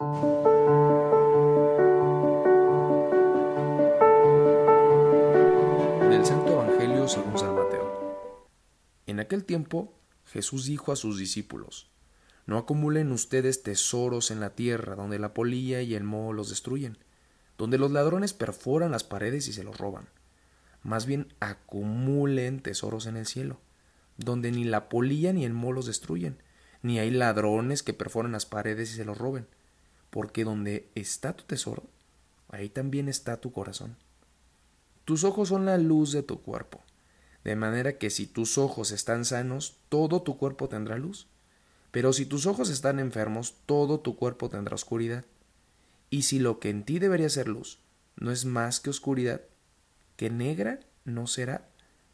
Del Santo Evangelio según San Mateo. En aquel tiempo Jesús dijo a sus discípulos, No acumulen ustedes tesoros en la tierra, donde la polilla y el moho los destruyen, donde los ladrones perforan las paredes y se los roban. Más bien acumulen tesoros en el cielo, donde ni la polilla ni el moho los destruyen, ni hay ladrones que perforan las paredes y se los roben porque donde está tu tesoro, ahí también está tu corazón. Tus ojos son la luz de tu cuerpo, de manera que si tus ojos están sanos, todo tu cuerpo tendrá luz. Pero si tus ojos están enfermos, todo tu cuerpo tendrá oscuridad. Y si lo que en ti debería ser luz no es más que oscuridad, que negra no será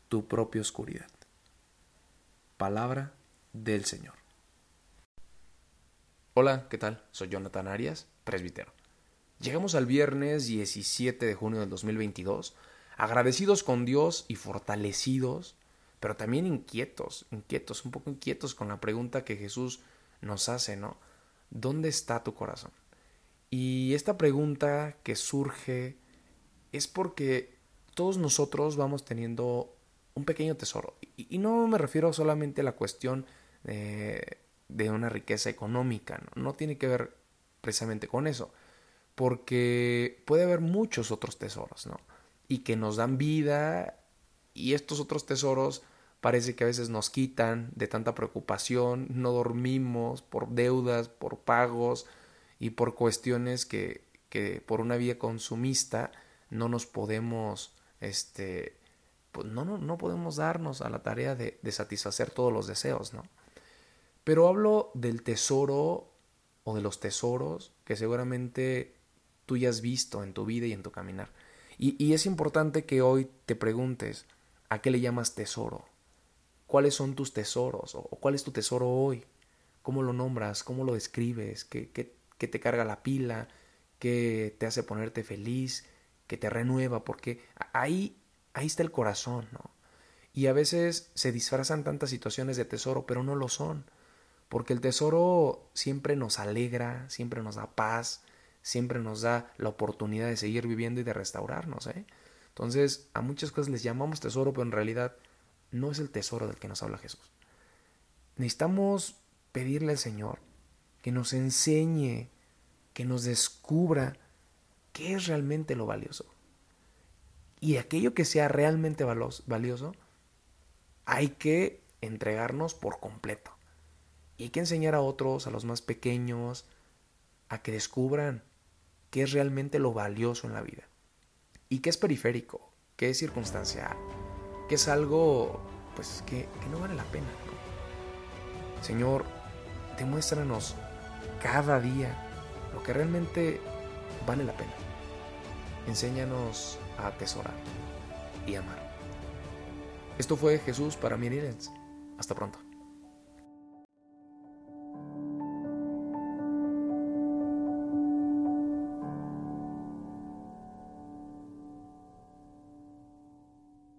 tu propia oscuridad. Palabra del Señor. Hola, ¿qué tal? Soy Jonathan Arias, presbítero. Llegamos al viernes 17 de junio del 2022, agradecidos con Dios y fortalecidos, pero también inquietos, inquietos, un poco inquietos con la pregunta que Jesús nos hace, ¿no? ¿Dónde está tu corazón? Y esta pregunta que surge es porque todos nosotros vamos teniendo un pequeño tesoro. Y, no me refiero solamente a la cuestión de de una riqueza económica, ¿no? no tiene que ver precisamente con eso, porque puede haber muchos otros tesoros, ¿no? Y que nos dan vida y estos otros tesoros parece que a veces nos quitan de tanta preocupación, no dormimos por deudas, por pagos y por cuestiones que, que por una vía consumista no nos podemos, este, pues no, no, no podemos darnos a la tarea de, de satisfacer todos los deseos, ¿no? Pero hablo del tesoro o de los tesoros que seguramente tú ya has visto en tu vida y en tu caminar. Y, es importante que hoy te preguntes, ¿a qué le llamas tesoro? ¿Cuáles son tus tesoros? ¿O cuál es tu tesoro hoy? ¿Cómo lo nombras? ¿Cómo lo describes? ¿Qué, qué, qué te carga la pila? ¿Qué te hace ponerte feliz? ¿Qué te renueva? Porque ahí, ahí está el corazón, ¿no? Y a veces se disfrazan tantas situaciones de tesoro, pero no lo son porque el tesoro siempre nos alegra, siempre nos da paz, siempre nos da la oportunidad de seguir viviendo y de restaurarnos. ¿eh? Entonces, a muchas cosas les llamamos tesoro, pero en realidad no es el tesoro del que nos habla Jesús. Necesitamos pedirle al Señor que nos enseñe, que nos descubra qué es realmente lo valioso. Y aquello que sea realmente valioso, hay que entregarnos por completo. Y hay que enseñar a otros, a los más pequeños, a que descubran qué es realmente lo valioso en la vida. Y qué es periférico, qué es circunstancial, qué es algo pues que, no vale la pena. Señor, demuéstranos cada día lo que realmente vale la pena. Enséñanos a atesorar y amar. Esto fue Jesús para Mirirens. Hasta pronto.